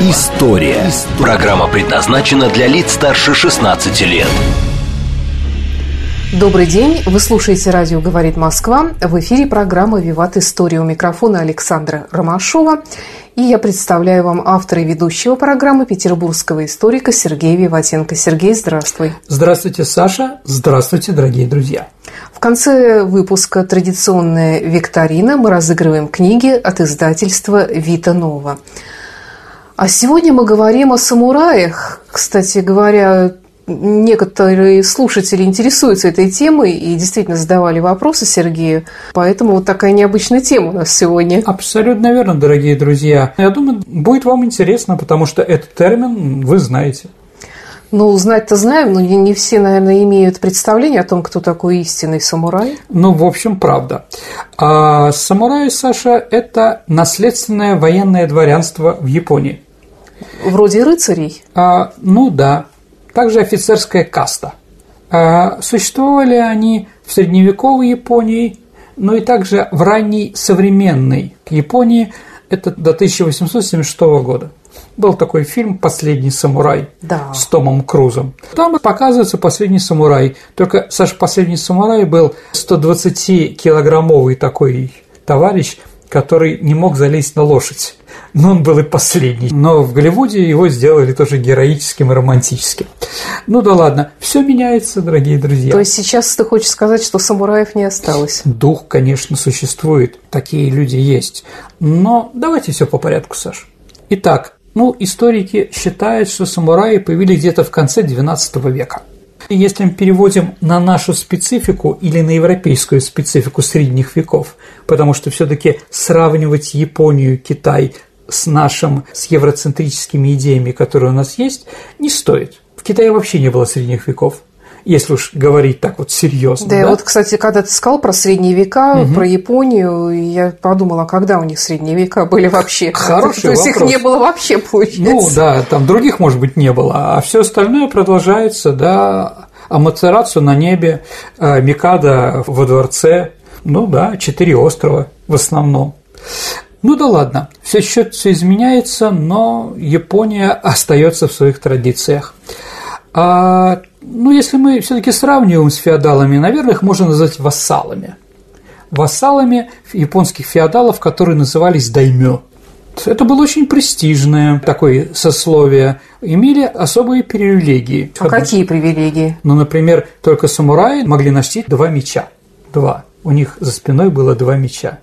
История». Программа предназначена для лиц старше 16 лет. Добрый день. Вы слушаете «Радио говорит Москва». В эфире программа «Виват История». У микрофона Александра Ромашова. И я представляю вам автора и ведущего программы петербургского историка Сергея Виватенко. Сергей, здравствуй. Здравствуйте, Саша. Здравствуйте, дорогие друзья. В конце выпуска традиционная викторина. Мы разыгрываем книги от издательства «Вита Нова». А сегодня мы говорим о самураях. Кстати говоря, некоторые слушатели интересуются этой темой и действительно задавали вопросы Сергею. Поэтому вот такая необычная тема у нас сегодня. Абсолютно верно, дорогие друзья. Я думаю, будет вам интересно, потому что этот термин вы знаете. Ну, знать-то знаем, но не все, наверное, имеют представление о том, кто такой истинный самурай. Ну, в общем, правда. А самурай, Саша, это наследственное военное дворянство в Японии. Вроде рыцарей? А, ну да, также офицерская каста. А, существовали они в средневековой Японии, но и также в ранней современной Японии, это до 1876 года. Был такой фильм «Последний самурай» да. с Томом Крузом. Там показывается «Последний самурай». Только, Саша, «Последний самурай» был 120-килограммовый такой товарищ, который не мог залезть на лошадь. Но он был и последний. Но в Голливуде его сделали тоже героическим и романтическим. Ну да ладно, все меняется, дорогие друзья. То есть сейчас ты хочешь сказать, что самураев не осталось? Дух, конечно, существует, такие люди есть. Но давайте все по порядку, Саш. Итак, ну, историки считают, что самураи появились где-то в конце XIX века. Если мы переводим на нашу специфику или на европейскую специфику средних веков, потому что все-таки сравнивать Японию, Китай с нашим, с евроцентрическими идеями, которые у нас есть, не стоит. В Китае вообще не было средних веков если уж говорить так вот серьезно. Да, да? вот, кстати, когда ты сказал про средние века, угу. про Японию, я подумала, когда у них средние века были вообще? Хороший То есть их не было вообще, получается. Ну да, там других, может быть, не было, а все остальное продолжается, да, Амацерацу на небе, э, Микада во дворце, ну да, четыре острова в основном. Ну да ладно, все счет все изменяется, но Япония остается в своих традициях. А, ну, если мы все-таки сравниваем с феодалами, наверное, их можно назвать вассалами. Вассалами японских феодалов, которые назывались даймё. Это было очень престижное такое сословие, имели особые привилегии. А какие привилегии? Ну, например, только самураи могли носить два меча. Два. У них за спиной было два меча.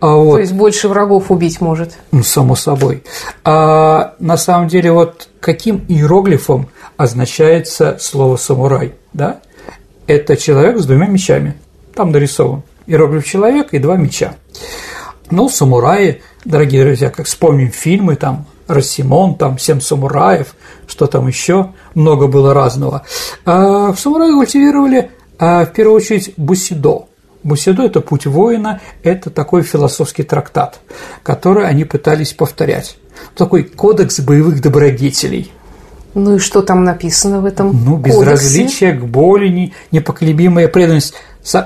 А вот, То есть больше врагов убить может. Ну, само собой. А на самом деле, вот каким иероглифом означается слово самурай, да? Это человек с двумя мечами. Там нарисован иероглиф человек и два меча. Ну, самураи, дорогие друзья, как вспомним фильмы, там, Рассимон, там, Семь самураев, что там еще, много было разного. А в самураи культивировали, а, в первую очередь, бусидо. Бусидо – это путь воина, это такой философский трактат, который они пытались повторять. Такой кодекс боевых добродетелей – ну и что там написано в этом? Ну, безразличие кодексе? к боли, непоколебимая преданность,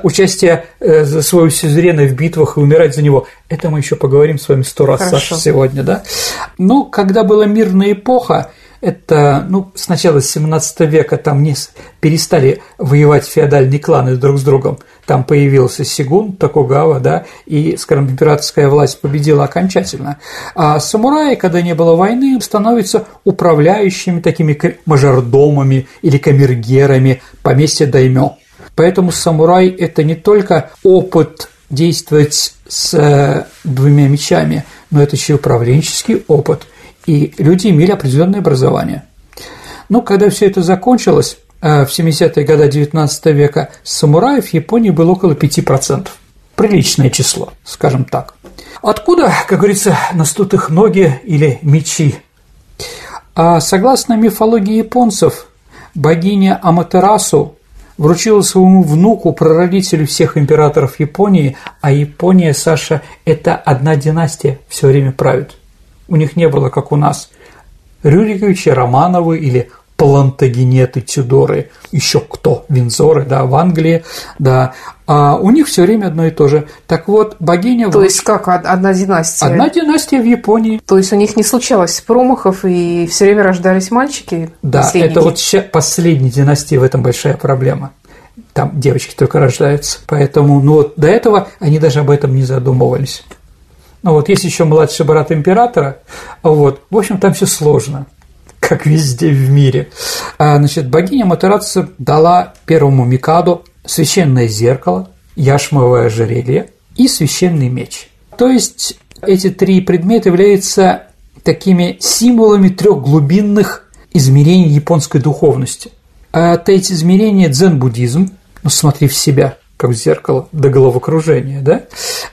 участие э, за своего сюзерена в битвах и умирать за него. Это мы еще поговорим с вами сто раз, Хорошо. Саша, сегодня, да? Ну, когда была мирная эпоха, это, ну, с начала 17 века там не перестали воевать феодальные кланы друг с другом. Там появился Сигун, Токугава, да, и, скажем, императорская власть победила окончательно. А самураи, когда не было войны, становятся управляющими такими мажордомами или камергерами поместья даймё. Поэтому самурай – это не только опыт действовать с э, двумя мечами, но это еще и управленческий опыт – и люди имели определенное образование. Но когда все это закончилось, э, в 70-е годы XIX века самураев в Японии было около 5%. Приличное число, скажем так. Откуда, как говорится, настут их ноги или мечи? А согласно мифологии японцев, богиня Аматерасу вручила своему внуку, прародителю всех императоров Японии, а Япония, Саша, это одна династия, все время правит. У них не было, как у нас, Рюриковичи, Романовы или Плантагенеты, Тюдоры, еще кто, Винзоры, да, в Англии, да, а у них все время одно и то же. Так вот, богиня... То есть как одна династия? Одна династия в Японии. То есть у них не случалось промахов и все время рождались мальчики? Да, это вот последняя династия в этом большая проблема. Там девочки только рождаются. Поэтому, ну вот до этого они даже об этом не задумывались. Ну вот есть еще младший брат императора, вот, в общем, там все сложно как везде в мире. А, значит, богиня Матерацу дала первому Микаду священное зеркало, яшмовое ожерелье и священный меч. То есть эти три предмета являются такими символами трех глубинных измерений японской духовности. А это эти измерения дзен-буддизм, ну смотри в себя, как в зеркало, до головокружения, да,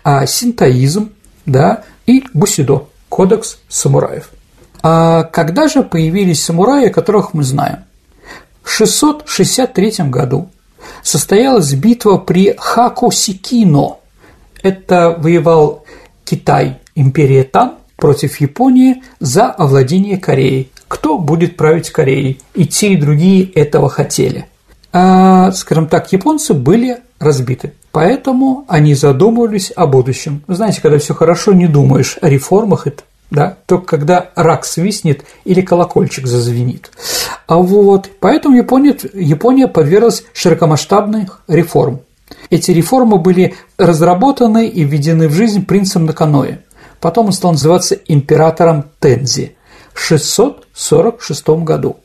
а синтоизм, да, и бусидо, кодекс самураев. А когда же появились самураи, которых мы знаем? В 663 году состоялась битва при Хакосикино. Это воевал Китай, империя Тан, против Японии за овладение Кореей. Кто будет править Кореей? И те, и другие этого хотели. А, скажем так, японцы были разбиты. Поэтому они задумывались о будущем. знаете, когда все хорошо, не думаешь о реформах да, только когда рак свистнет или колокольчик зазвенит. А вот, поэтому Япония, Япония подверглась широкомасштабных реформ. Эти реформы были разработаны и введены в жизнь принцем Наканоэ. Потом он стал называться императором Тензи в 646 году.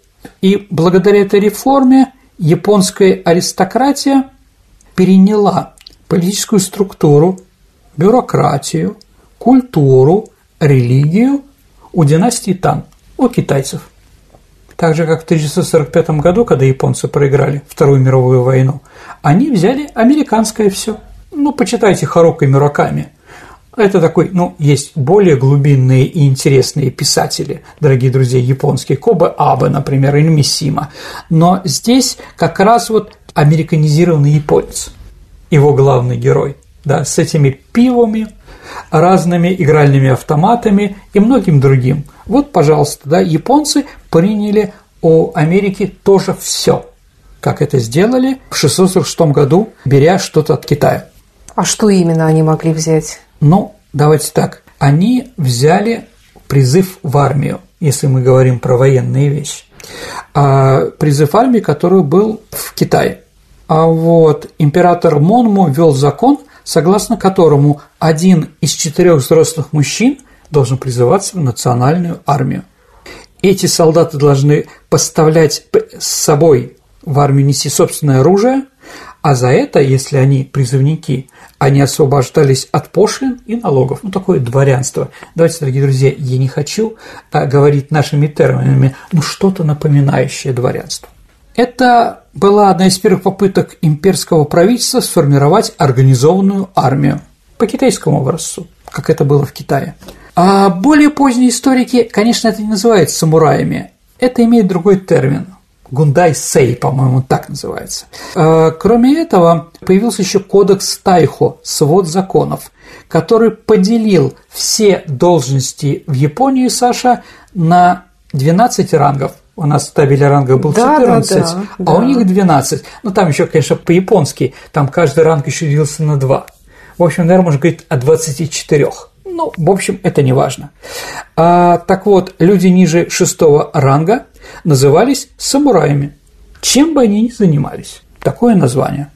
И благодаря этой реформе японская аристократия переняла политическую структуру, бюрократию, культуру, религию у династии Тан, у китайцев. Так же, как в 1945 году, когда японцы проиграли Вторую мировую войну, они взяли американское все. Ну, почитайте Харука Мираками. Это такой, ну, есть более глубинные и интересные писатели, дорогие друзья, японские, Кобе Абе, например, или Мисима. Но здесь как раз вот американизированный японец, его главный герой, да, с этими пивами, разными игральными автоматами и многим другим. Вот, пожалуйста, да, японцы приняли у Америки тоже все, как это сделали в 646 году, беря что-то от Китая. А что именно они могли взять? Ну, давайте так. Они взяли призыв в армию, если мы говорим про военные вещи. А призыв армии, который был в Китае. А вот император Монму ввел закон, согласно которому один из четырех взрослых мужчин должен призываться в национальную армию. Эти солдаты должны поставлять с собой в армию нести собственное оружие, а за это, если они призывники, они освобождались от пошлин и налогов. Ну, такое дворянство. Давайте, дорогие друзья, я не хочу а, говорить нашими терминами, но что-то напоминающее дворянство. Это была одна из первых попыток имперского правительства сформировать организованную армию по китайскому образцу, как это было в Китае. А более поздние историки, конечно, это не называют самураями, это имеет другой термин – Гундай Сей, по-моему, так называется. А, кроме этого, появился еще кодекс Тайхо, свод законов, который поделил все должности в Японии, Саша, на 12 рангов – у нас в табеле ранга был да, 14, да, да, а да. у них 12. Ну, там еще, конечно, по-японски, там каждый ранг еще делился на 2. В общем, наверное, можно говорить о 24. Ну, в общем, это не важно. А, так вот, люди ниже шестого ранга назывались самураями, чем бы они ни занимались. Такое название.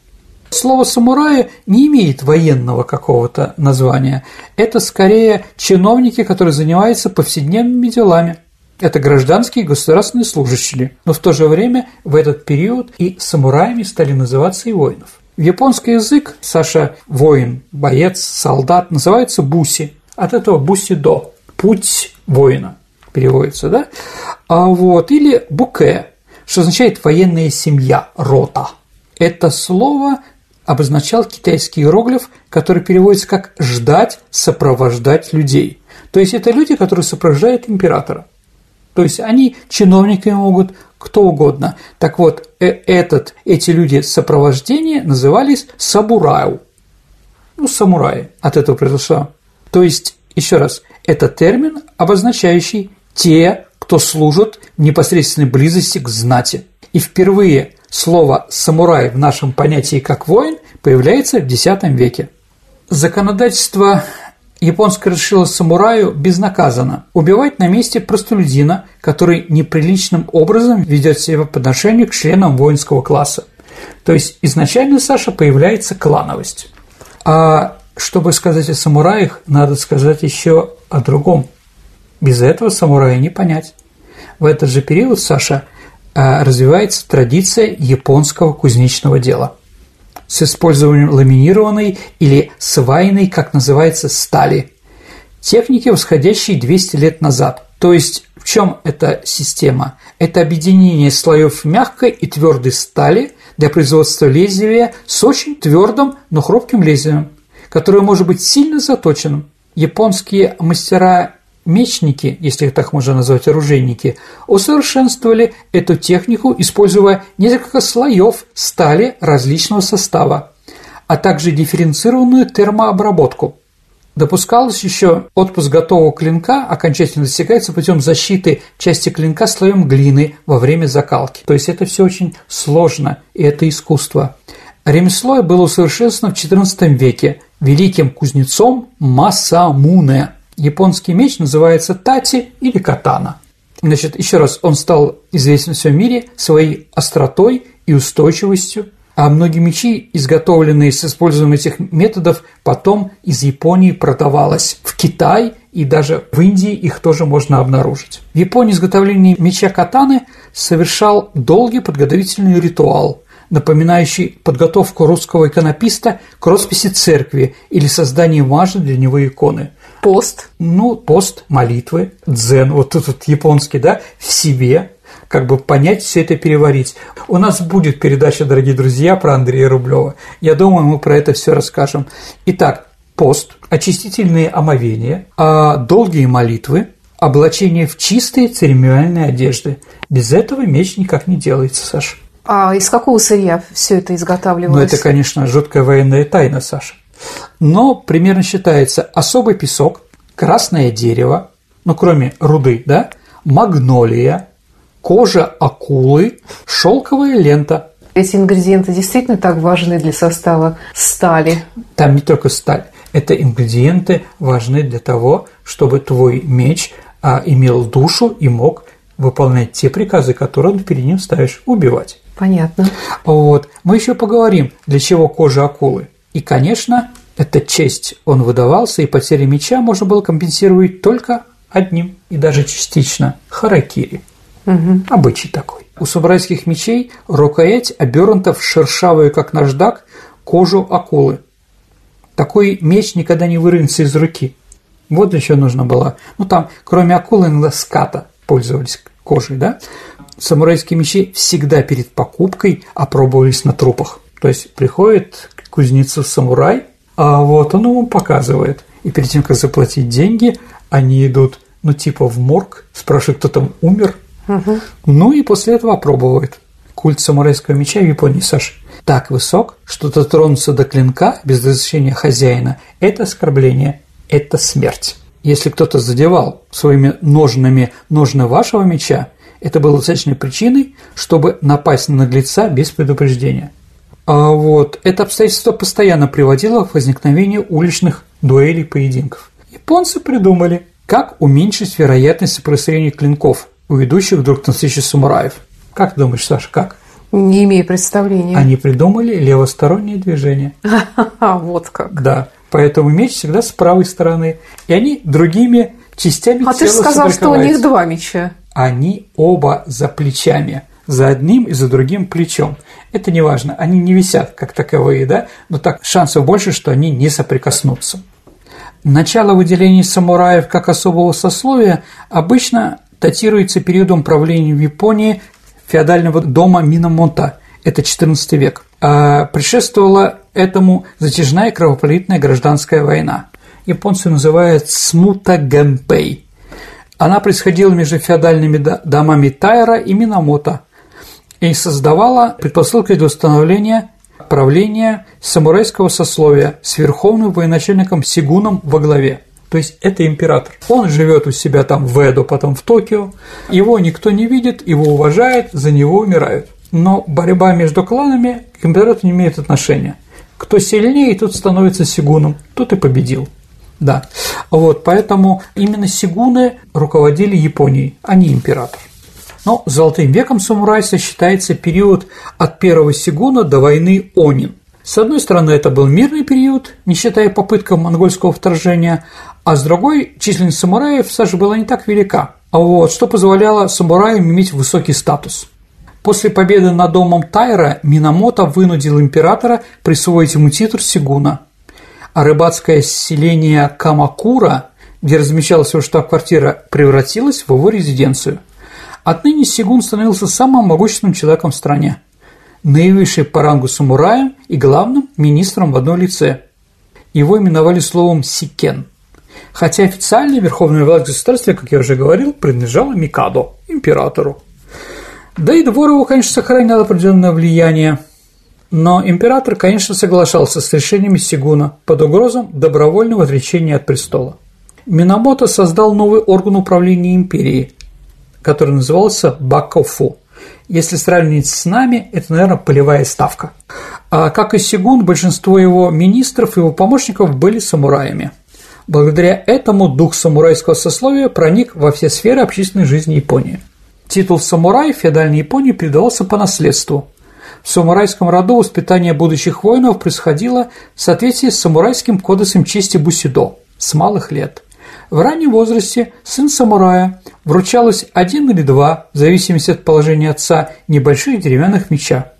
Слово «самурая» не имеет военного какого-то названия. Это скорее чиновники, которые занимаются повседневными делами. Это гражданские государственные служащие, но в то же время в этот период и самураями стали называться и воинов. В японский язык, Саша, воин, боец, солдат, называется буси. От этого буси до – путь воина переводится, да? А вот, или буке, что означает военная семья, рота. Это слово обозначал китайский иероглиф, который переводится как «ждать, сопровождать людей». То есть это люди, которые сопровождают императора. То есть они чиновниками могут кто угодно. Так вот, э, этот, эти люди сопровождения назывались сабураю. Ну, самураи от этого произошло. То есть, еще раз, это термин, обозначающий те, кто служат в непосредственной близости к знати. И впервые слово «самурай» в нашем понятии как «воин» появляется в X веке. Законодательство японское разрешило самураю безнаказанно убивать на месте простолюдина, который неприличным образом ведет себя по отношению к членам воинского класса. То есть изначально, Саша, появляется клановость. А чтобы сказать о самураях, надо сказать еще о другом. Без этого самурая не понять. В этот же период, Саша, а, развивается традиция японского кузнечного дела с использованием ламинированной или свайной, как называется, стали. Техники, восходящие 200 лет назад. То есть в чем эта система? Это объединение слоев мягкой и твердой стали для производства лезвия с очень твердым, но хрупким лезвием, которое может быть сильно заточенным. Японские мастера Мечники, если их так можно назвать, оружейники, усовершенствовали эту технику, используя несколько слоев стали различного состава, а также дифференцированную термообработку. Допускалось еще отпуск готового клинка окончательно достигается путем защиты части клинка слоем глины во время закалки. То есть это все очень сложно, и это искусство. Ремесло было усовершенствовано в XIV веке великим кузнецом Масамуне – Японский меч называется тати или катана. Значит, еще раз, он стал известен в всем мире своей остротой и устойчивостью, а многие мечи, изготовленные с использованием этих методов, потом из Японии продавалось в Китай и даже в Индии их тоже можно обнаружить. В Японии изготовление меча катаны совершал долгий подготовительный ритуал, напоминающий подготовку русского иконописта к росписи церкви или создание важной для него иконы – Пост. Ну, пост, молитвы, дзен, вот тут вот японский, да, в себе, как бы понять все это, переварить. У нас будет передача, дорогие друзья, про Андрея Рублева. Я думаю, мы про это все расскажем. Итак, пост, очистительные омовения, а долгие молитвы, облачение в чистые церемониальные одежды. Без этого меч никак не делается, Саша. А из какого сырья все это изготавливалось? Ну, это, конечно, жуткая военная тайна, Саша. Но примерно считается особый песок, красное дерево, ну кроме руды, да, магнолия, кожа акулы, шелковая лента. Эти ингредиенты действительно так важны для состава стали? Там не только сталь. Это ингредиенты важны для того, чтобы твой меч а, имел душу и мог выполнять те приказы, которые ты перед ним ставишь – убивать. Понятно. Вот. Мы еще поговорим, для чего кожа акулы. И, конечно, эта честь он выдавался, и потеря меча можно было компенсировать только одним, и даже частично – харакири. Угу. Обычай такой. У самурайских мечей рукоять обернута в шершавую, как наждак, кожу акулы. Такой меч никогда не вырвется из руки. Вот для чего нужно было. Ну, там, кроме акулы, иногда ската пользовались кожей, да? Самурайские мечи всегда перед покупкой опробовались на трупах. То есть приходит к кузнецу самурай, а вот он ему показывает. И перед тем, как заплатить деньги, они идут, ну, типа в морг, спрашивают, кто там умер. Угу. Ну и после этого опробуют. Культ самурайского меча в Японии, Саш, так высок, что дотронуться до клинка без разрешения хозяина – это оскорбление, это смерть. Если кто-то задевал своими ножными ножны вашего меча, это было достаточной причиной, чтобы напасть на наглеца без предупреждения. А вот это обстоятельство постоянно приводило к возникновению уличных дуэлей поединков. Японцы придумали, как уменьшить вероятность соприкосновения клинков у идущих друг на встречу самураев. Как ты думаешь, Саша, как? Не имею представления. Они придумали левостороннее движение. А, вот как. Да, поэтому меч всегда с правой стороны. И они другими частями А ты же сказал, что у них два меча. Они оба за плечами – за одним и за другим плечом. Это не важно, они не висят как таковые, да, но так шансов больше, что они не соприкоснутся. Начало выделения самураев как особого сословия обычно датируется периодом правления в Японии феодального дома Минамонта, это XIV век. А предшествовала этому затяжная кровопролитная гражданская война. Японцы называют смута гэмпэй. Она происходила между феодальными домами Тайра и Минамото и создавала предпосылки для установления правления самурайского сословия с верховным военачальником Сигуном во главе. То есть это император. Он живет у себя там в Эдо, потом в Токио. Его никто не видит, его уважают, за него умирают. Но борьба между кланами к императору не имеет отношения. Кто сильнее, тот становится сигуном, тот и победил. Да. Вот, поэтому именно сигуны руководили Японией, а не император. Но золотым веком самурайства считается период от первого сигуна до войны Онин. С одной стороны, это был мирный период, не считая попыток монгольского вторжения, а с другой, численность самураев все же была не так велика, а вот, что позволяло самураям иметь высокий статус. После победы над домом Тайра Минамото вынудил императора присвоить ему титул Сигуна, а рыбацкое селение Камакура, где размещалась его штаб-квартира, превратилось в его резиденцию. Отныне Сигун становился самым могущественным человеком в стране, наивысший по рангу самураем и главным министром в одном лице. Его именовали словом «сикен», хотя официально верховная власть государства, как я уже говорил, принадлежала Микадо, императору. Да и двор его, конечно, сохранял определенное влияние, но император, конечно, соглашался с решениями Сигуна под угрозом добровольного отречения от престола. Минамото создал новый орган управления империей, который назывался Бакофу. Если сравнивать с нами, это, наверное, полевая ставка. А как и Сигун, большинство его министров и его помощников были самураями. Благодаря этому дух самурайского сословия проник во все сферы общественной жизни Японии – Титул самурай в феодальной Японии передавался по наследству. В самурайском роду воспитание будущих воинов происходило в соответствии с самурайским кодексом чести Бусидо с малых лет. В раннем возрасте сын самурая вручалось один или два, в зависимости от положения отца, небольших деревянных меча.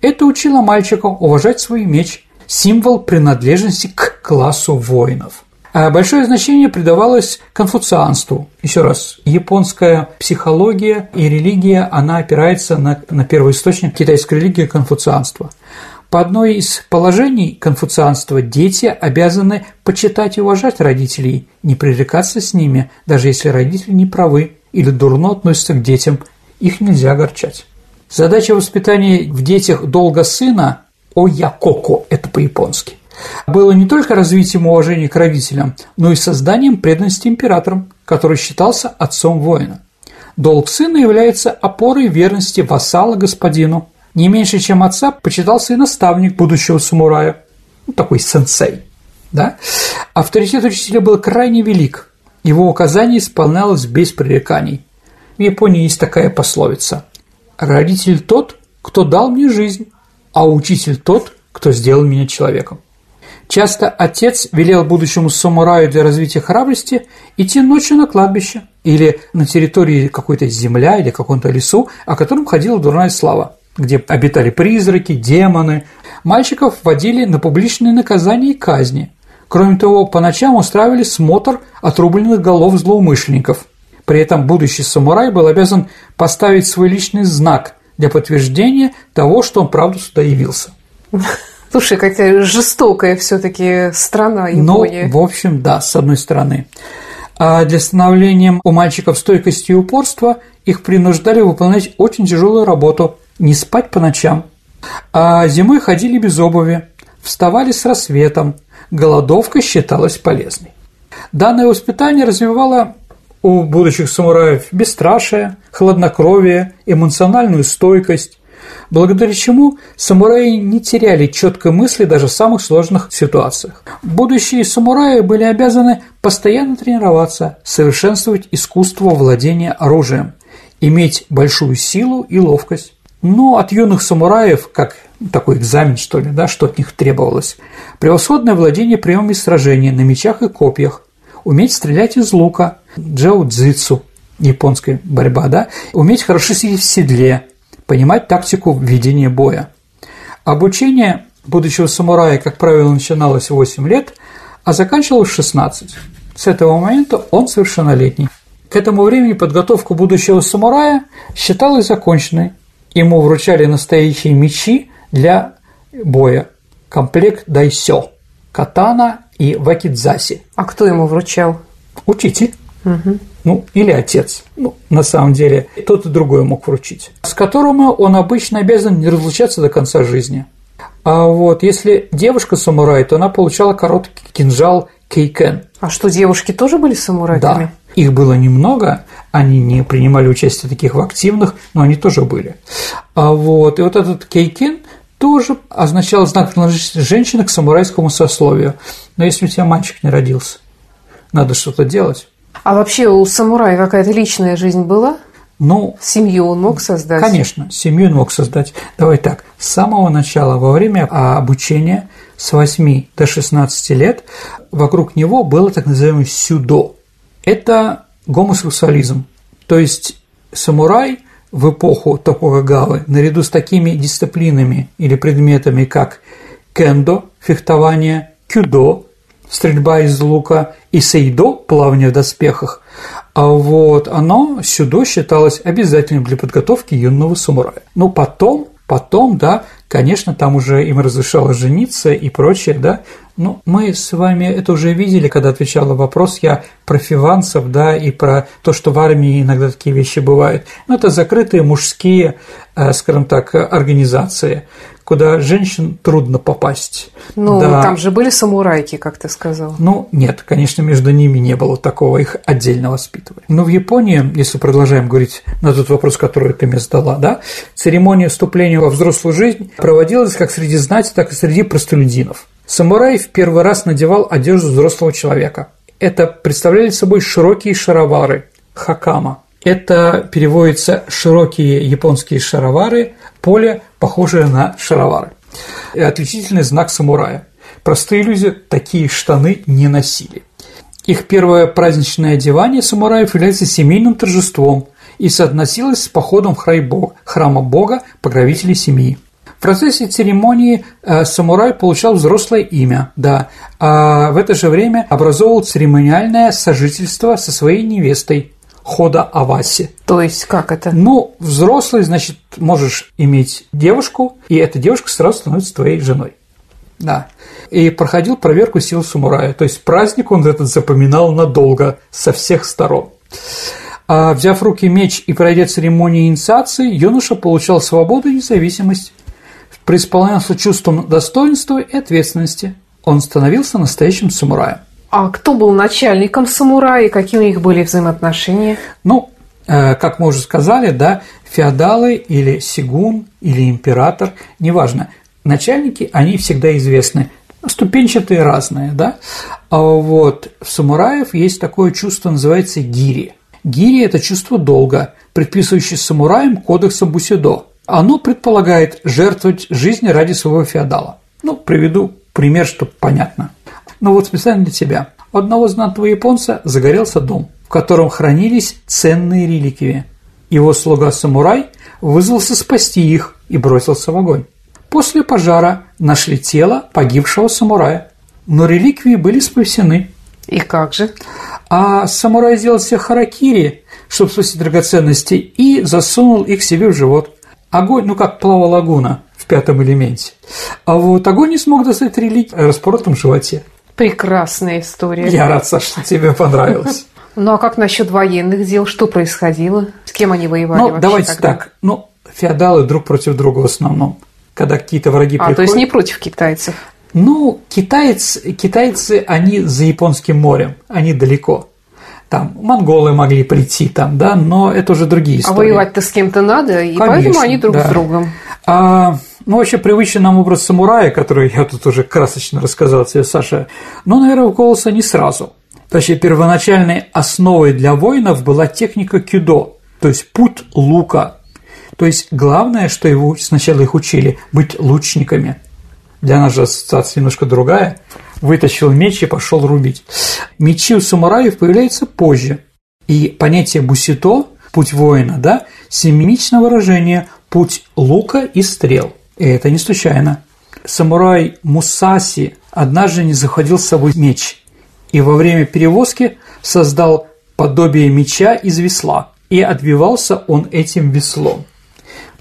Это учило мальчика уважать свой меч, символ принадлежности к классу воинов. А большое значение придавалось конфуцианству. Еще раз, японская психология и религия, она опирается на, на первоисточник китайской религии конфуцианства. По одной из положений конфуцианства дети обязаны почитать и уважать родителей, не пререкаться с ними, даже если родители не правы или дурно относятся к детям, их нельзя огорчать. Задача воспитания в детях долга сына – оякоко, это по-японски было не только развитием уважения к родителям, но и созданием преданности императорам, который считался отцом воина. Долг сына является опорой верности вассала господину. Не меньше, чем отца, почитался и наставник будущего самурая, ну, такой сенсей. Да? Авторитет учителя был крайне велик, его указание исполнялось без пререканий. В Японии есть такая пословица «Родитель тот, кто дал мне жизнь, а учитель тот, кто сделал меня человеком». Часто отец велел будущему самураю для развития храбрости идти ночью на кладбище или на территории какой-то земля или каком-то лесу, о котором ходила дурная слава, где обитали призраки, демоны. Мальчиков водили на публичные наказания и казни. Кроме того, по ночам устраивали смотр отрубленных голов злоумышленников. При этом будущий самурай был обязан поставить свой личный знак для подтверждения того, что он правду сюда явился. Слушай, какая жестокая все-таки страна Япония. Ну, в общем, да, с одной стороны. А для становления у мальчиков стойкости и упорства их принуждали выполнять очень тяжелую работу, не спать по ночам. А зимой ходили без обуви, вставали с рассветом, голодовка считалась полезной. Данное воспитание развивало у будущих самураев бесстрашие, хладнокровие, эмоциональную стойкость, благодаря чему самураи не теряли четкой мысли даже в самых сложных ситуациях. Будущие самураи были обязаны постоянно тренироваться, совершенствовать искусство владения оружием, иметь большую силу и ловкость. Но от юных самураев, как такой экзамен, что ли, да, что от них требовалось, превосходное владение приемами сражения на мечах и копьях, уметь стрелять из лука, джао-дзицу, японская борьба, да, уметь хорошо сидеть в седле, понимать тактику ведения боя. Обучение будущего самурая, как правило, начиналось в 8 лет, а заканчивалось в 16. С этого момента он совершеннолетний. К этому времени подготовка будущего самурая считалась законченной. Ему вручали настоящие мечи для боя, комплект дайсё, катана и вакидзаси. А кто ему вручал? Учитель. Угу. Ну, или отец. Ну, на самом деле, тот и другой мог вручить. С которым он обычно обязан не разлучаться до конца жизни. А вот если девушка самурай, то она получала короткий кинжал кейкен. А что, девушки тоже были самураями? Да. Их было немного, они не принимали участие таких в активных, но они тоже были. А вот, и вот этот кейкен тоже означал знак принадлежности женщины к самурайскому сословию. Но если у тебя мальчик не родился, надо что-то делать. А вообще у самурая какая-то личная жизнь была? Ну, семью он мог создать? Конечно, семью он мог создать. Давай так, с самого начала, во время обучения с 8 до 16 лет, вокруг него было так называемое сюдо. Это гомосексуализм. То есть самурай в эпоху Токугавы наряду с такими дисциплинами или предметами, как кендо – фехтование, кюдо – стрельба из лука и сейдо – плавание в доспехах, а вот оно сюда считалось обязательным для подготовки юного самурая. Но ну, потом, потом, да, конечно, там уже им разрешалось жениться и прочее, да, ну, мы с вами это уже видели, когда отвечал вопрос я про фиванцев, да, и про то, что в армии иногда такие вещи бывают. Ну, это закрытые мужские, э, скажем так, организации, куда женщин трудно попасть. Ну, да. там же были самурайки, как ты сказал. Ну, нет, конечно, между ними не было такого, их отдельно воспитывали. Но в Японии, если продолжаем говорить на тот вопрос, который ты мне задала, да, церемония вступления во взрослую жизнь проводилась как среди знати, так и среди простолюдинов. Самурай в первый раз надевал одежду взрослого человека. Это представляли собой широкие шаровары – хакама. Это переводится «широкие японские шаровары», поле, похожее на шаровары. И отличительный знак самурая. Простые люди такие штаны не носили. Их первое праздничное одевание самураев является семейным торжеством и соотносилось с походом в храма бога, покровителей семьи. В процессе церемонии э, самурай получал взрослое имя, да, а в это же время образовывал церемониальное сожительство со своей невестой, хода Аваси. То есть как это? Ну, взрослый, значит, можешь иметь девушку, и эта девушка сразу становится твоей женой. Да. И проходил проверку сил самурая. То есть праздник он этот запоминал надолго, со всех сторон. А взяв в руки меч и пройдя церемонию инициации, юноша получал свободу и независимость. Преисполнялся чувством достоинства и ответственности. Он становился настоящим самураем. А кто был начальником самурая какие у них были взаимоотношения? Ну, э, как мы уже сказали, да, феодалы или сигун или император, неважно, начальники, они всегда известны, ступенчатые разные, да, а вот в самураев есть такое чувство, называется гири. Гири – это чувство долга, предписывающее самураям кодексом Бусидо. Оно предполагает жертвовать жизнью ради своего феодала. Ну, приведу пример, чтобы понятно. Но вот специально для тебя. У одного знатного японца загорелся дом, в котором хранились ценные реликвии. Его слуга-самурай вызвался спасти их и бросился в огонь. После пожара нашли тело погибшего самурая, но реликвии были спасены. И как же? А самурай сделал себе харакири, чтобы спасти драгоценности, и засунул их себе в живот. Огонь, ну как плава лагуна в пятом элементе. А вот огонь не смог достать реликвии в распоротом животе. Прекрасная история. Я рад, Саша, что тебе понравилось. Ну а как насчет военных дел? Что происходило? С кем они воевали? Ну, давайте тогда? так. Ну, феодалы друг против друга в основном. Когда какие-то враги а, приходят. то есть не против китайцев? Ну, китайцы, китайцы, они за Японским морем, они далеко. Там монголы могли прийти, там, да, но это уже другие а истории. А воевать-то с кем-то надо, и Конечно, поэтому они друг да. с другом. А, ну, вообще, привычный нам образ самурая, который я тут уже красочно рассказал тебе, Саша, ну, наверное, укололся не сразу. Точнее, первоначальной основой для воинов была техника кюдо, то есть путь лука. То есть, главное, что его сначала их учили – быть лучниками. Для нас же ассоциация немножко другая. Вытащил меч и пошел рубить. Мечи у самураев появляются позже. И понятие бусито – путь воина, да, семимичное выражение – путь лука и стрел – и это не случайно. Самурай Мусаси однажды не заходил с собой меч, и во время перевозки создал подобие меча из весла, и отбивался он этим веслом.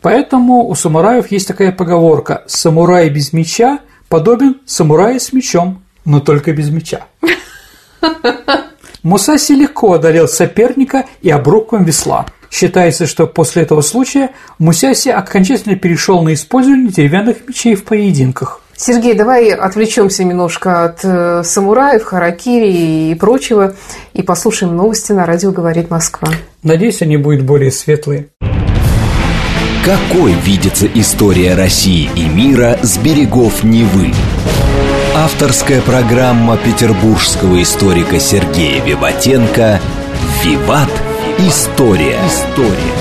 Поэтому у самураев есть такая поговорка «самурай без меча подобен самураю с мечом, но только без меча». Мусаси легко одолел соперника и обрубком весла. Считается, что после этого случая Мусяси окончательно перешел на использование деревянных мечей в поединках. Сергей, давай отвлечемся немножко от э, самураев, харакири и прочего и послушаем новости на радио «Говорит Москва». Надеюсь, они будут более светлые. Какой видится история России и мира с берегов Невы? Авторская программа петербургского историка Сергея Виватенко «Виват. История». История.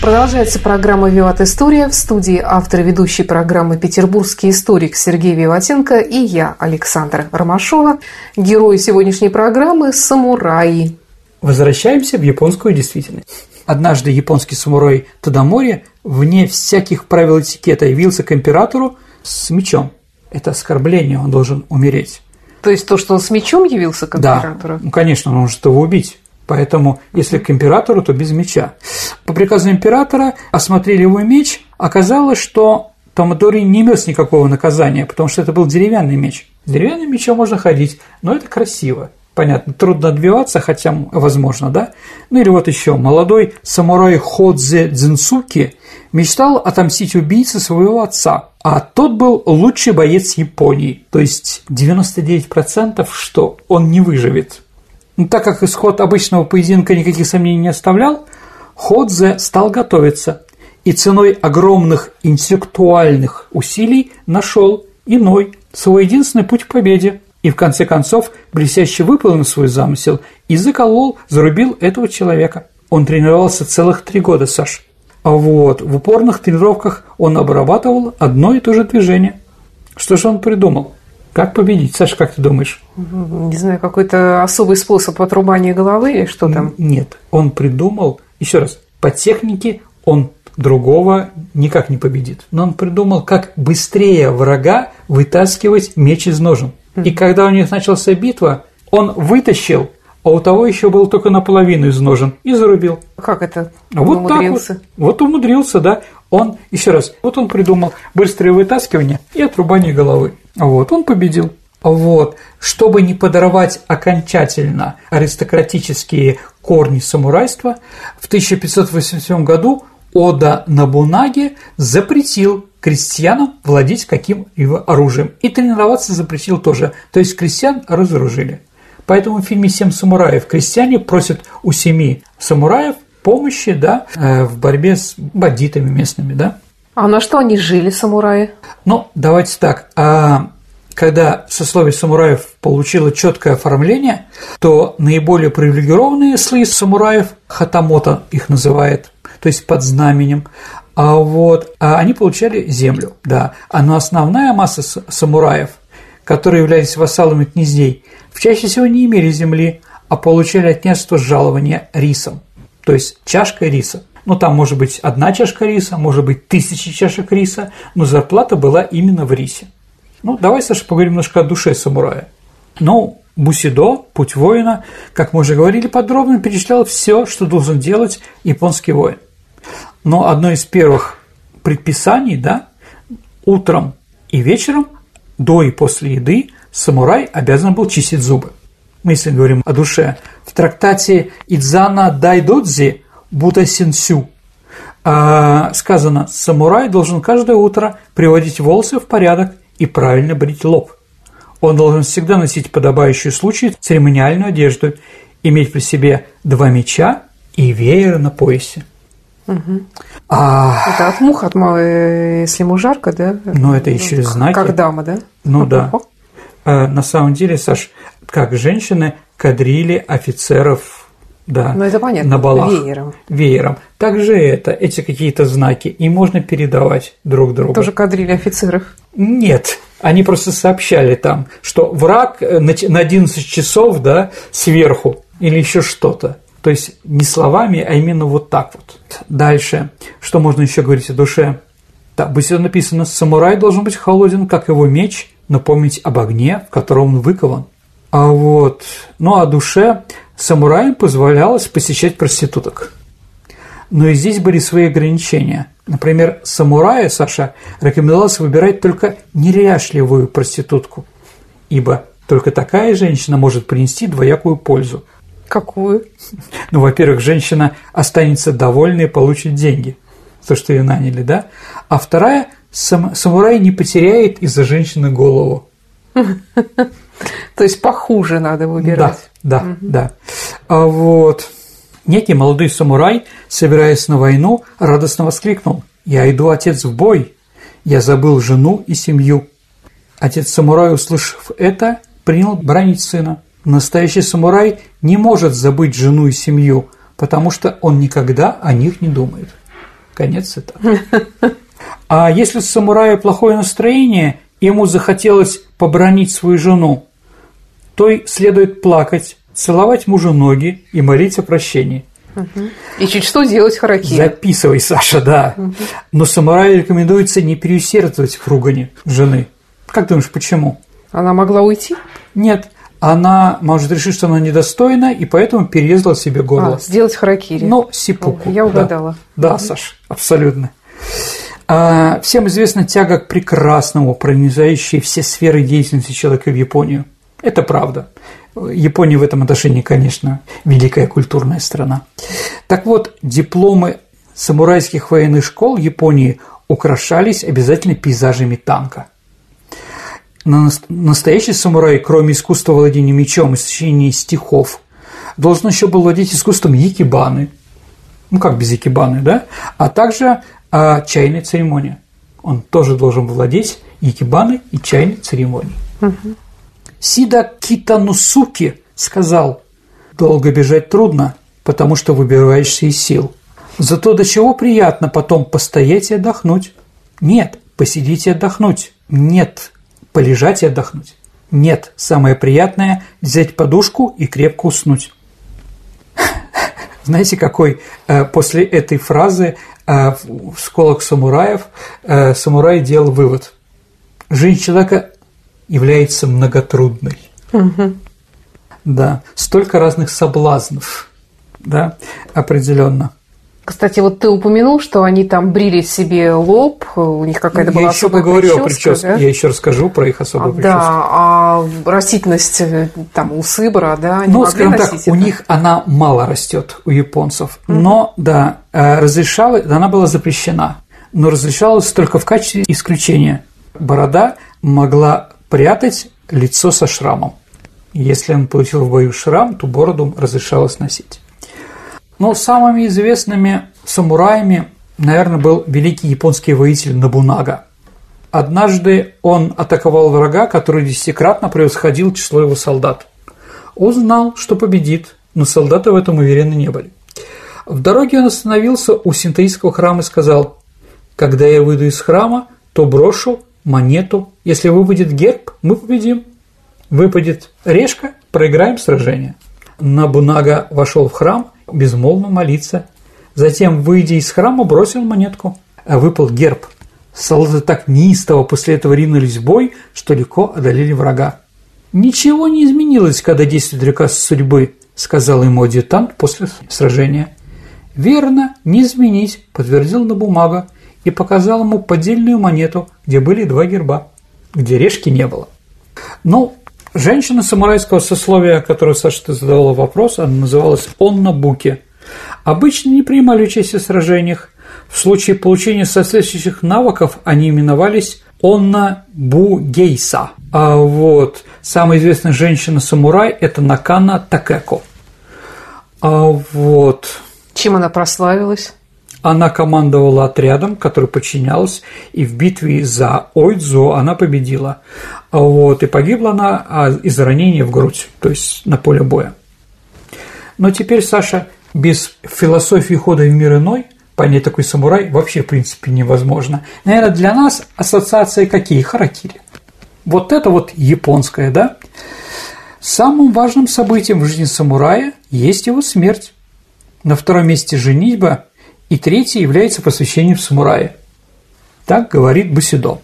Продолжается программа «Виват История». В студии автор и ведущий программы «Петербургский историк» Сергей Виватенко и я, Александра Ромашова. Герои сегодняшней программы – самураи. Возвращаемся в японскую действительность. Однажды японский самурай Тадамори вне всяких правил этикета явился к императору с мечом. Это оскорбление, он должен умереть. То есть то, что он с мечом явился к императору? Да, ну, конечно, он может его убить. Поэтому, если к императору, то без меча. По приказу императора осмотрели его меч, оказалось, что Томадори не нес никакого наказания, потому что это был деревянный меч. С деревянным мечом можно ходить, но это красиво. Понятно, трудно отбиваться, хотя возможно, да? Ну или вот еще, молодой самурай Ходзе Дзинсуки мечтал отомстить убийце своего отца, а тот был лучший боец Японии, то есть 99% что он не выживет. Но так как исход обычного поединка никаких сомнений не оставлял, Ходзе стал готовиться и ценой огромных интеллектуальных усилий нашел иной, свой единственный путь к победе. И в конце концов блестяще выполнил свой замысел и заколол, зарубил этого человека. Он тренировался целых три года, Саш. А вот в упорных тренировках он обрабатывал одно и то же движение. Что же он придумал? Как победить? Саша, как ты думаешь? Не знаю, какой-то особый способ отрубания головы или что там? Нет, он придумал, еще раз, по технике он другого никак не победит. Но он придумал, как быстрее врага вытаскивать меч из ножен. И когда у них началась битва, он вытащил, а у того еще был только наполовину из ножен и зарубил. Как это? Он вот умудрился? Так вот. вот умудрился, да. Он, еще раз, вот он придумал быстрое вытаскивание и отрубание головы. Вот, он победил. Вот, чтобы не подорвать окончательно аристократические корни самурайства, в 1587 году Ода Набунаги запретил крестьянам владеть каким-либо оружием. И тренироваться запретил тоже. То есть крестьян разоружили. Поэтому в фильме «Семь самураев» крестьяне просят у семи самураев помощи да, э, в борьбе с бандитами местными. Да? А на что они жили, самураи? Ну, давайте так. А когда сословие самураев получило четкое оформление, то наиболее привилегированные слои самураев, хатамото их называет, то есть под знаменем, а вот а они получали землю, да. А но основная масса самураев, которые являлись вассалами князей, чаще всего не имели земли, а получали от княжества жалование рисом, то есть чашкой риса. Ну, там может быть одна чашка риса, может быть тысячи чашек риса, но зарплата была именно в рисе. Ну, давай, Саша, поговорим немножко о душе самурая. Ну, Бусидо, путь воина, как мы уже говорили подробно, перечислял все, что должен делать японский воин. Но одно из первых предписаний, да, утром и вечером, до и после еды, самурай обязан был чистить зубы. Мы, если говорим о душе, в трактате Идзана Дайдодзи Будда Синсю а, сказано, самурай должен каждое утро приводить волосы в порядок и правильно брить лоб. Он должен всегда носить подобающую случаю церемониальную одежду, иметь при себе два меча и веер на поясе. Угу. А... Это от мух, от если ему жарко, да? Ну, это еще ну, знаки. Как дама, да? Ну, да. А, на самом деле, Саш, как женщины кадрили офицеров да, ну, это понятно. на балах. Веером. Веером. Также это, эти какие-то знаки, и можно передавать друг другу. Тоже кадрили офицеров? Нет, они просто сообщали там, что враг э, на 11 часов, да, сверху, или еще что-то. То есть не словами, а именно вот так вот. Дальше, что можно еще говорить о душе? Так, будет написано, самурай должен быть холоден, как его меч, но помнить об огне, в котором он выкован. А вот, ну а душе самураям позволялось посещать проституток. Но и здесь были свои ограничения. Например, самураю, Саша, рекомендовалось выбирать только неряшливую проститутку, ибо Только такая женщина может принести двоякую пользу. Какую? Ну, во-первых, женщина останется довольна и получит деньги, то, что ее наняли, да? А вторая, сам, самурай не потеряет из-за женщины голову. То есть похуже надо выбирать. Да, да, да. А вот некий молодой самурай, собираясь на войну, радостно воскликнул «Я иду, отец, в бой! Я забыл жену и семью!» Отец самурая, услышав это, принял бронить сына. Настоящий самурай не может забыть жену и семью, потому что он никогда о них не думает. Конец цитаты. А если у самурая плохое настроение, ему захотелось побронить свою жену, то и следует плакать, целовать мужу ноги и молить о прощении. И чуть что делать харакири. Записывай, Саша, да. Но самураю рекомендуется не переусердствовать в ругане жены. Как думаешь, почему? Она могла уйти? Нет, она может решить, что она недостойна, и поэтому перерезала себе горло. А, сделать харакири. Ну, сипуку. Я угадала. Да, да Саш, абсолютно. А, всем известна тяга к прекрасному, пронизающей все сферы деятельности человека в Японию. Это правда. Япония в этом отношении, конечно, великая культурная страна. Так вот, дипломы самурайских военных школ Японии украшались обязательно пейзажами танка – настоящий самурай, кроме искусства владения мечом и сочинения стихов, должен еще был владеть искусством якибаны, ну как без якибаны, да, а также а, чайной церемонии. Он тоже должен владеть якибаны и чайной церемонией. Угу. Сида Китанусуки сказал, долго бежать трудно, потому что выбираешься из сил. Зато до чего приятно потом постоять и отдохнуть. Нет, посидеть и отдохнуть. Нет, полежать и отдохнуть. Нет, самое приятное – взять подушку и крепко уснуть. Знаете, какой э, после этой фразы э, в школах самураев э, самурай делал вывод. Жизнь человека является многотрудной. Угу. Да, столько разных соблазнов, да, определенно. Кстати, вот ты упомянул, что они там брили себе лоб, у них какая-то была я еще особая поговорю прическа, о прическе, да? я еще расскажу про их особую а, прическу. Да, а растительность э, там у сыбора, да, они ну, скажем так, это? у них она мало растет у японцев, mm-hmm. но да, э, разрешалась, она была запрещена, но разрешалась только в качестве исключения. Борода могла прятать лицо со шрамом. Если он получил в бою шрам, то бороду разрешалось носить. Но самыми известными самураями, наверное, был великий японский воитель Набунага. Однажды он атаковал врага, который десятикратно превосходил число его солдат. Он знал, что победит, но солдаты в этом уверены не были. В дороге он остановился у синтаистского храма и сказал, «Когда я выйду из храма, то брошу монету. Если выпадет герб, мы победим. Выпадет решка, проиграем сражение». Набунага вошел в храм безмолвно молиться. Затем, выйдя из храма, бросил монетку, а выпал герб. Солдаты так неистово после этого ринулись в бой, что легко одолели врага. «Ничего не изменилось, когда действует приказ судьбы», – сказал ему адъютант после сражения. «Верно, не изменить», – подтвердил на бумага и показал ему поддельную монету, где были два герба, где решки не было. Ну, Женщина самурайского сословия, которую Саша ты задавала вопрос, она называлась Онна Буки. Обычно не принимали участие в сражениях. В случае получения соответствующих навыков они именовались Онна Бугейса. А вот самая известная женщина-самурай – это Накана Такеко. А вот. Чем она прославилась? Она командовала отрядом, который подчинялся, и в битве за Ойдзу она победила. Вот, и погибла она а, из ранения в грудь, то есть на поле боя. Но теперь, Саша, без философии хода в мир иной понять такой самурай вообще, в принципе, невозможно. Наверное, для нас ассоциации какие? Харакири. Вот это вот японское, да? Самым важным событием в жизни самурая есть его смерть. На втором месте женитьба и третий является посвящением в самурае. Так говорит Бусидо.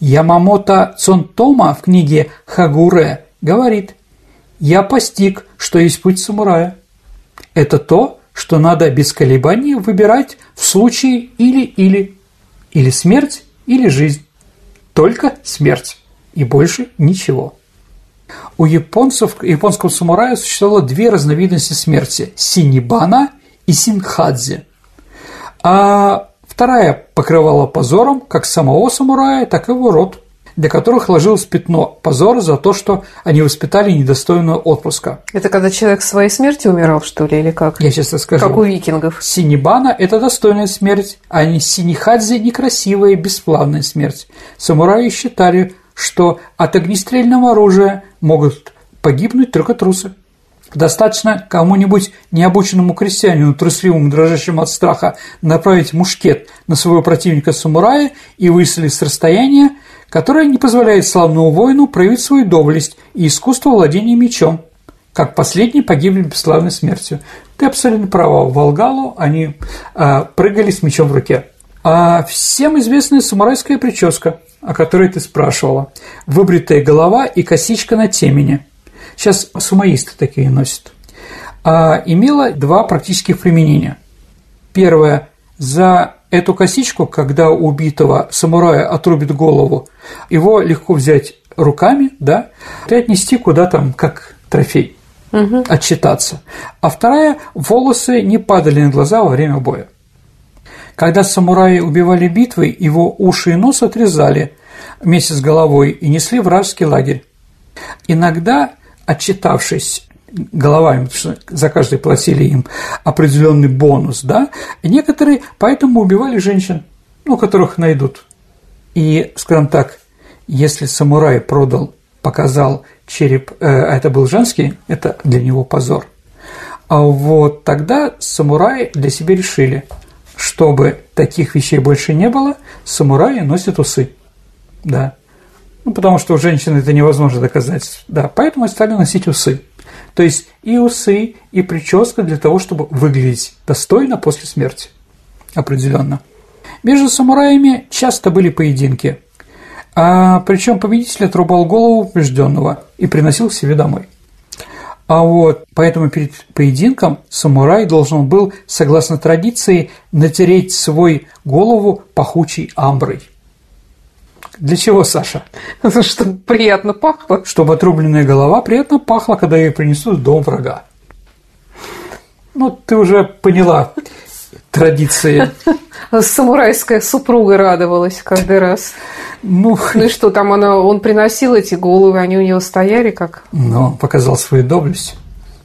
Ямамото Цонтома в книге Хагуре говорит «Я постиг, что есть путь самурая. Это то, что надо без колебаний выбирать в случае или-или, или смерть, или жизнь. Только смерть, и больше ничего». У японцев, японского самурая существовало две разновидности смерти – синибана и синхадзи. А вторая покрывала позором как самого самурая, так и его род – для которых ложилось пятно позора за то, что они воспитали недостойного отпуска. Это когда человек своей смертью умирал, что ли, или как? Я сейчас скажу. Как у викингов. Синибана – это достойная смерть, а не синихадзе – некрасивая и бесплавная смерть. Самураи считали, что от огнестрельного оружия могут погибнуть только трусы. Достаточно кому-нибудь необученному крестьянину, трусливому, дрожащему от страха, направить мушкет на своего противника-самурая и выстрелить с расстояния, которое не позволяет славному воину проявить свою доблесть и искусство владения мечом, как последние погибли бесславной смертью. Ты абсолютно права, в Волгалу они а, прыгали с мечом в руке. А всем известная самурайская прическа, о которой ты спрашивала. Выбритая голова и косичка на темени. Сейчас сумаисты такие носят. А, имела два практических применения. Первое – за эту косичку, когда у убитого самурая отрубит голову, его легко взять руками, да, и отнести куда там, как трофей, угу. отчитаться. А вторая – волосы не падали на глаза во время боя. Когда самураи убивали битвы, его уши и нос отрезали вместе с головой и несли вражеский лагерь. Иногда, отчитавшись головами, потому что за каждый платили им определенный бонус, да, некоторые поэтому убивали женщин, ну, которых найдут. И, скажем так, если самурай продал, показал череп, э, а это был женский, это для него позор. А вот тогда самураи для себя решили, чтобы таких вещей больше не было, самураи носят усы. Да. Ну, потому что у женщин это невозможно доказать. Да, поэтому стали носить усы. То есть и усы, и прическа для того, чтобы выглядеть достойно после смерти. Определенно. Между самураями часто были поединки. А, причем победитель отрубал голову побежденного и приносил себе домой. А вот поэтому перед поединком самурай должен был, согласно традиции, натереть свой голову пахучей амброй – для чего, Саша? Чтобы приятно пахло. Чтобы отрубленная голова приятно пахла, когда ее принесут в дом врага. Ну, ты уже поняла традиции. Самурайская супруга радовалась каждый раз. Ну, ну и что, там она, он приносил эти головы, они у него стояли как? Ну, показал свою доблесть.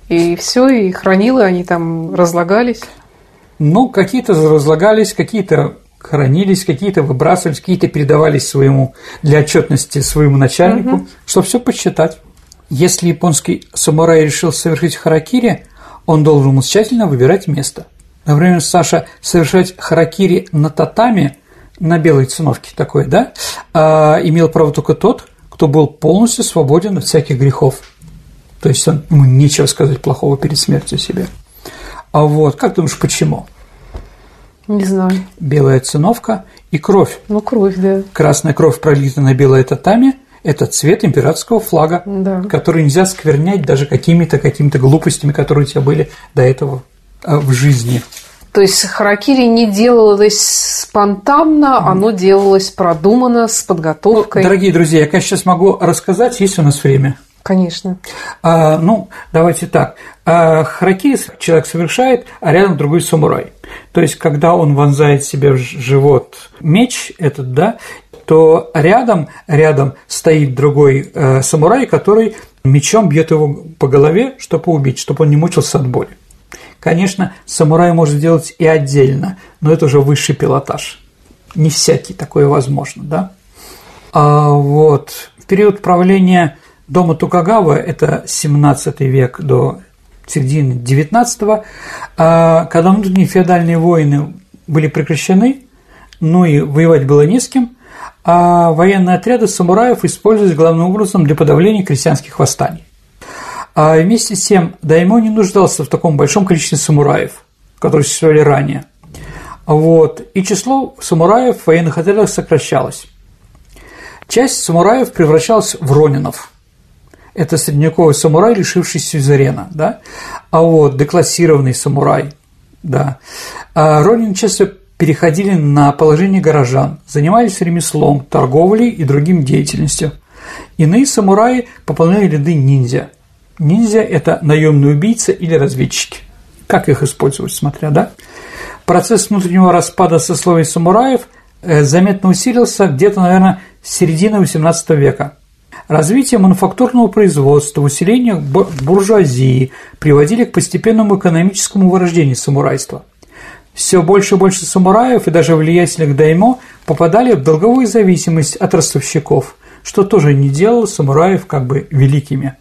И все, и хранил, и они там разлагались? Ну, какие-то разлагались, какие-то хранились, какие-то выбрасывались, какие-то передавались своему для отчетности своему начальнику, угу. чтобы все посчитать. Если японский самурай решил совершить харакири, он должен тщательно выбирать место. Например, Саша совершать харакири на татами, на белой циновке такой, да, а, имел право только тот, кто был полностью свободен от всяких грехов. То есть он, ему нечего сказать плохого перед смертью себе. А вот, как думаешь, почему? Не знаю. Белая циновка и кровь. Ну, кровь, да. Красная кровь пролита на белой татами – это цвет императорского флага, да. который нельзя сквернять даже какими-то какими-то глупостями, которые у тебя были до этого а, в жизни. То есть харакири не делалось спонтанно, оно делалось продуманно, с подготовкой. Ну, дорогие друзья, я, конечно, сейчас могу рассказать, есть у нас время. Конечно. А, ну, давайте так. А, харакири человек совершает, а рядом другой самурай. То есть, когда он вонзает себе в живот меч этот, да, то рядом, рядом стоит другой э, самурай, который мечом бьет его по голове, чтобы убить, чтобы он не мучился от боли. Конечно, самурай может делать и отдельно, но это уже высший пилотаж. Не всякий такое возможно, да? А вот в период правления дома Тукагава, это 17 век до середины 19-го, а, когда внутренние феодальные войны были прекращены, ну и воевать было не с кем, а военные отряды самураев использовались главным образом для подавления крестьянских восстаний. А вместе с тем Даймо не нуждался в таком большом количестве самураев, которые существовали ранее. Вот. И число самураев в военных отрядах сокращалось. Часть самураев превращалась в ронинов – это средневековый самурай, лишившийся сюзерена, да, а вот деклассированный самурай, да. А Ронин часто переходили на положение горожан, занимались ремеслом, торговлей и другим деятельностью. Иные самураи пополняли ряды ниндзя. Ниндзя – это наемные убийцы или разведчики. Как их использовать, смотря, да? Процесс внутреннего распада сословий самураев э, заметно усилился где-то, наверное, с середины XVIII века. Развитие мануфактурного производства, усиление буржуазии приводили к постепенному экономическому вырождению самурайства. Все больше и больше самураев и даже влиятельных даймо попадали в долговую зависимость от ростовщиков, что тоже не делало самураев как бы великими.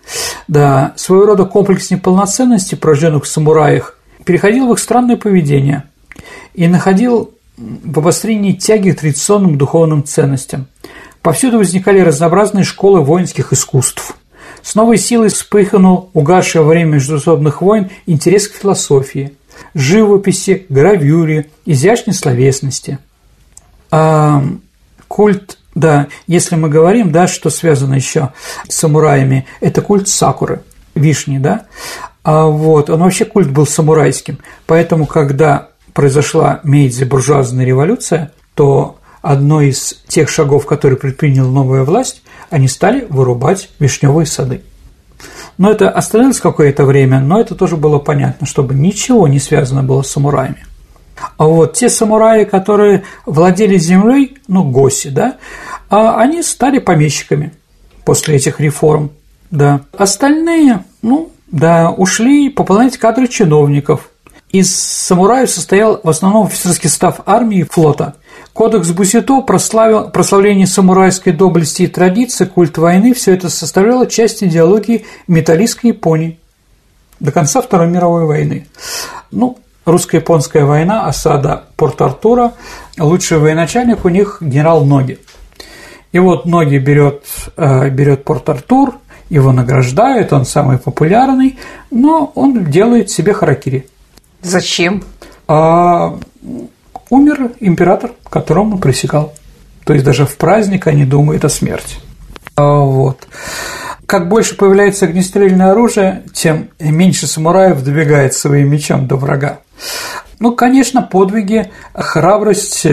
Да, своего рода комплекс неполноценности, порожденных в самураях, переходил в их странное поведение и находил в обострении тяги к традиционным духовным ценностям. Повсюду возникали разнообразные школы воинских искусств. С новой силой вспыхнул угасший во время международных войн интерес к философии, живописи, гравюре, изящной словесности. А культ, да, если мы говорим, да, что связано еще с самураями, это культ сакуры, вишни, да, а вот, он вообще культ был самурайским, поэтому, когда произошла Мейдзи буржуазная революция, то одной из тех шагов, которые предприняла новая власть, они стали вырубать вишневые сады. Но это остановилось какое-то время, но это тоже было понятно, чтобы ничего не связано было с самураями. А вот те самураи, которые владели землей, ну, госи, да, а они стали помещиками после этих реформ, да. Остальные, ну, да, ушли пополнять кадры чиновников. Из самураев состоял в основном офицерский состав армии и флота – Кодекс Бусито прославил прославление самурайской доблести и традиции, культ войны – все это составляло часть идеологии металлистской Японии до конца Второй мировой войны. Ну, русско-японская война, осада Порт-Артура, лучший военачальник у них генерал Ноги. И вот Ноги берет, э, берет Порт-Артур, его награждают, он самый популярный, но он делает себе харакири. Зачем? А, умер император, которому присягал. То есть даже в праздник они думают о смерти. А вот. Как больше появляется огнестрельное оружие, тем меньше самураев добегает своим мечом до врага. Ну, конечно, подвиги, храбрость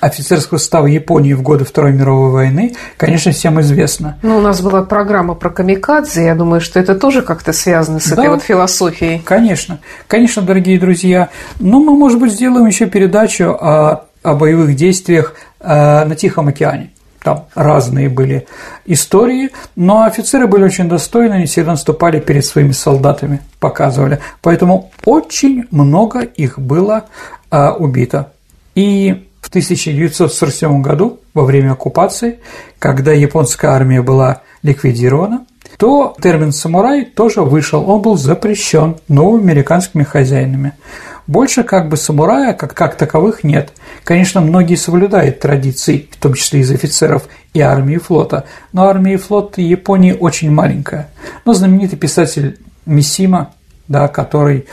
офицерского состава Японии в годы Второй мировой войны, конечно, всем известно. Ну, у нас была программа про камикадзе, я думаю, что это тоже как-то связано с да, этой вот философией. Конечно, конечно, дорогие друзья. Но мы, может быть, сделаем еще передачу о, о боевых действиях э, на Тихом океане там разные были истории, но офицеры были очень достойны, они всегда наступали перед своими солдатами, показывали. Поэтому очень много их было а, убито. И в 1947 году, во время оккупации, когда японская армия была ликвидирована, то термин «самурай» тоже вышел, он был запрещен новыми американскими хозяинами. Больше как бы самурая как, как таковых нет. Конечно, многие соблюдают традиции, в том числе из офицеров и армии флота, но армия и флот Японии очень маленькая. Но знаменитый писатель Мисима, да, который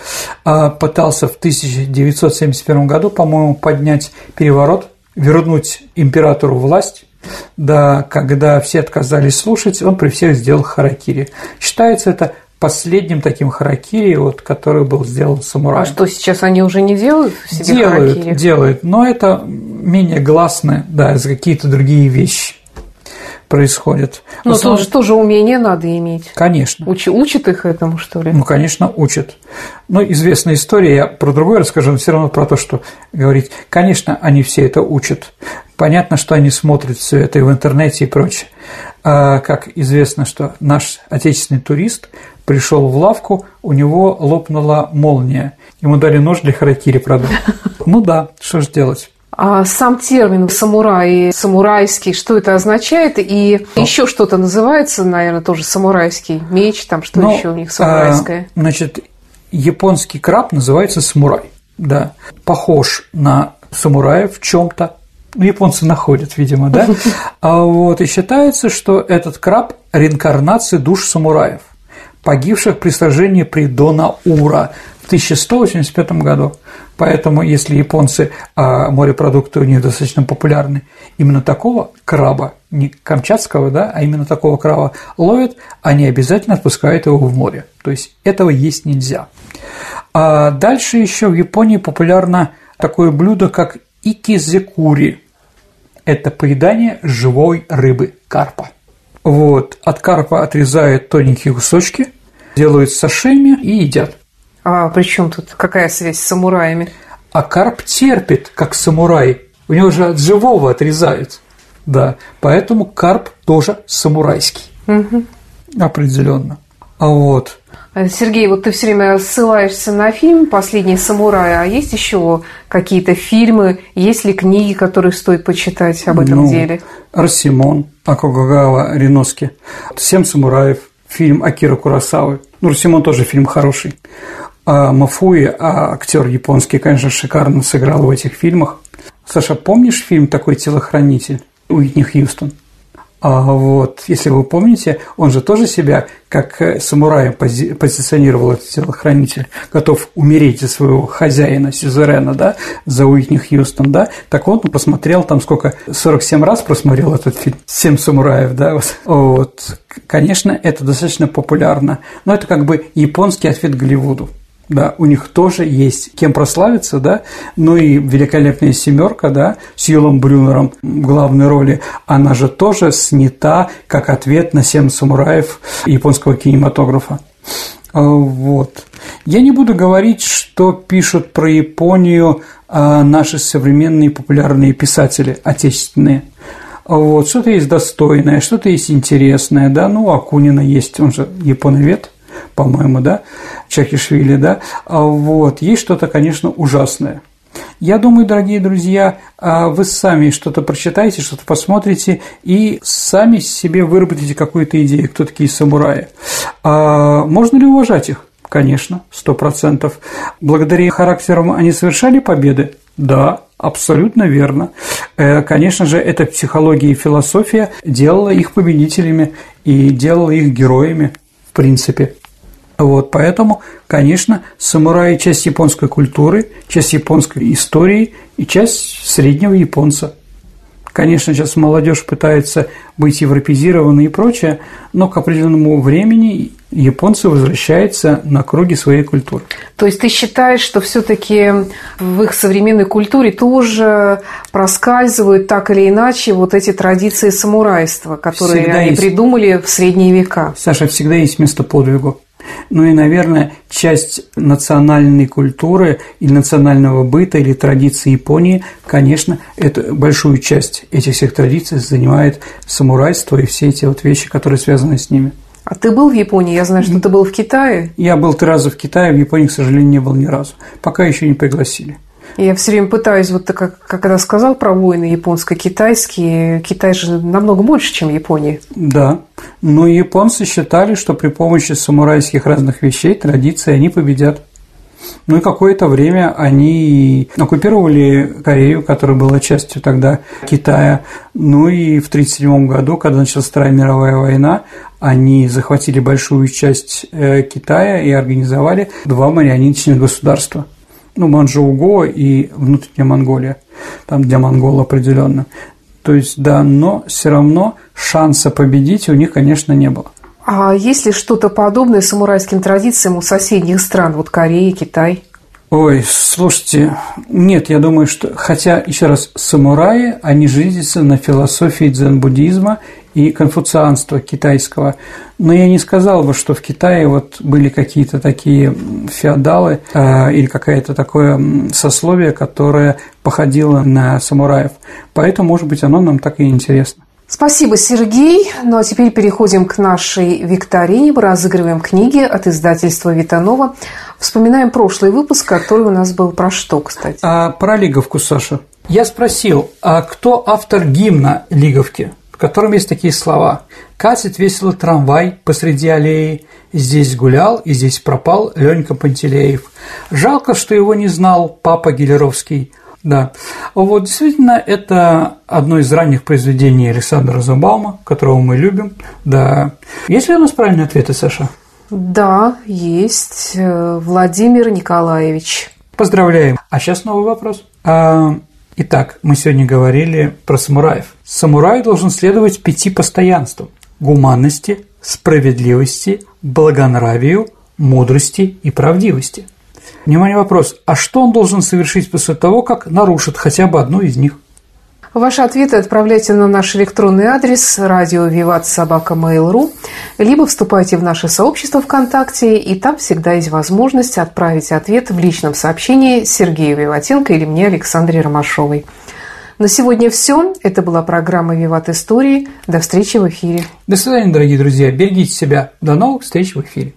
э, пытался в 1971 году, по-моему, поднять переворот, вернуть императору власть, да, когда все отказались слушать, он при всех сделал харакири. Считается это последним таким харакири, вот, который был сделан самураем. А что, сейчас они уже не делают себе делают, харакири? Делают, но это менее гласное, да, за какие-то другие вещи происходят. Но основном... тоже, тоже умение надо иметь. Конечно. Уч, учат их этому, что ли? Ну, конечно, учат. Но известная история, я про другое расскажу, но все равно про то, что говорить. Конечно, они все это учат. Понятно, что они смотрят все это и в интернете и прочее. А, как известно, что наш отечественный турист пришел в лавку, у него лопнула молния. Ему дали нож для харакири продать. Ну да, что же делать? А сам термин самурай, самурайский, что это означает? И ну, еще что-то называется, наверное, тоже самурайский меч, там что ну, еще у них самурайское? А, значит, японский краб называется самурай, да, похож на самурая в чем-то. Ну, японцы находят, видимо, да. А вот и считается, что этот краб реинкарнация душ самураев, погибших при сражении при Донаура в 1185 году. Поэтому, если японцы, а морепродукты у них достаточно популярны, именно такого краба, не камчатского, да, а именно такого краба ловят, они обязательно отпускают его в море. То есть этого есть нельзя. А дальше еще в Японии популярно такое блюдо, как икизекури. Это поедание живой рыбы, карпа. Вот. От карпа отрезают тоненькие кусочки, делают сашими и едят. А при чем тут какая связь с самураями? А карп терпит, как самурай. У него же от живого отрезают. Да, поэтому карп тоже самурайский. Угу. Определенно. А вот. Э, Сергей, вот ты все время ссылаешься на фильм «Последний самурай», а есть еще какие-то фильмы, есть ли книги, которые стоит почитать об этом ну, деле? Расимон, Акогагава, Риноски, «Семь самураев», фильм Акира Курасавы. Ну, Расимон тоже фильм хороший. А Мафуи, а актер японский, конечно, шикарно сыграл в этих фильмах. Саша, помнишь фильм такой «Телохранитель»? Уитни Хьюстон. А вот, если вы помните, он же тоже себя как э, самураем пози позиционировал этот телохранитель, готов умереть за своего хозяина Сюзерена, да, за Уитни Хьюстон, да, так он посмотрел там сколько, 47 раз просмотрел этот фильм, «Семь самураев», да, вот. вот. Конечно, это достаточно популярно, но это как бы японский ответ Голливуду да, у них тоже есть кем прославиться, да, ну и великолепная семерка, да, с Юлом Брюнером в главной роли, она же тоже снята как ответ на семь самураев японского кинематографа. А, вот. Я не буду говорить, что пишут про Японию а, наши современные популярные писатели отечественные. А вот, что-то есть достойное, что-то есть интересное, да, ну, Акунина есть, он же японовед – по-моему, да, Чакишвили, да, а вот, есть что-то, конечно, ужасное. Я думаю, дорогие друзья, а вы сами что-то прочитаете, что-то посмотрите и сами себе выработите какую-то идею, кто такие самураи. А можно ли уважать их? Конечно, сто процентов. Благодаря характерам они совершали победы? Да, абсолютно верно. Э, конечно же, эта психология и философия делала их победителями и делала их героями, в принципе. Вот, поэтому, конечно, самураи – часть японской культуры, часть японской истории и часть среднего японца. Конечно, сейчас молодежь пытается быть европезированной и прочее, но к определенному времени японцы возвращаются на круги своей культуры. То есть ты считаешь, что все-таки в их современной культуре тоже проскальзывают так или иначе вот эти традиции самурайства, которые всегда они есть... придумали в средние века? Саша, всегда есть место подвигу. Ну и, наверное, часть национальной культуры и национального быта или традиций Японии, конечно, это большую часть этих всех традиций занимает самурайство и все эти вот вещи, которые связаны с ними. А ты был в Японии? Я знаю, что ты был в Китае. Я был три раза в Китае, в Японии, к сожалению, не был ни разу. Пока еще не пригласили. Я все время пытаюсь, вот как, когда сказал про войны японско-китайские, Китай же намного больше, чем Япония. Да, но японцы считали, что при помощи самурайских разных вещей, традиций они победят. Ну и какое-то время они оккупировали Корею, которая была частью тогда Китая. Ну и в 1937 году, когда началась Вторая мировая война, они захватили большую часть э, Китая и организовали два марионеточных государства – ну, Манчжоуго и внутренняя Монголия, там для монгол определенно. То есть, да, но все равно шанса победить у них, конечно, не было. А есть ли что-то подобное самурайским традициям у соседних стран, вот Кореи, Китай? Ой, слушайте, нет, я думаю, что, хотя, еще раз, самураи, они жизнятся на философии дзен-буддизма и конфуцианства китайского. Но я не сказал бы, что в Китае вот были какие-то такие феодалы э, или какое-то такое сословие, которое походило на самураев. Поэтому, может быть, оно нам так и интересно. Спасибо, Сергей. Ну а теперь переходим к нашей викторине. Мы разыгрываем книги от издательства Витанова. Вспоминаем прошлый выпуск, который у нас был про что, кстати? А, про Лиговку, Саша. Я спросил, а кто автор гимна Лиговки? в котором есть такие слова «Катит весело трамвай посреди аллеи, здесь гулял и здесь пропал Ленька Пантелеев. Жалко, что его не знал папа Гелеровский». Да, вот действительно это одно из ранних произведений Александра Забаума, которого мы любим. Да, есть ли у нас правильные ответы, Саша? Да, есть. Владимир Николаевич. Поздравляем. А сейчас новый вопрос. А Итак, мы сегодня говорили про самураев. Самурай должен следовать пяти постоянствам – гуманности, справедливости, благонравию, мудрости и правдивости. Внимание, вопрос. А что он должен совершить после того, как нарушит хотя бы одну из них? Ваши ответы отправляйте на наш электронный адрес радио Виват Собака Mail.ru, либо вступайте в наше сообщество ВКонтакте, и там всегда есть возможность отправить ответ в личном сообщении Сергею Виватенко или мне, Александре Ромашовой. На сегодня все. Это была программа «Виват Истории». До встречи в эфире. До свидания, дорогие друзья. Берегите себя. До новых встреч в эфире.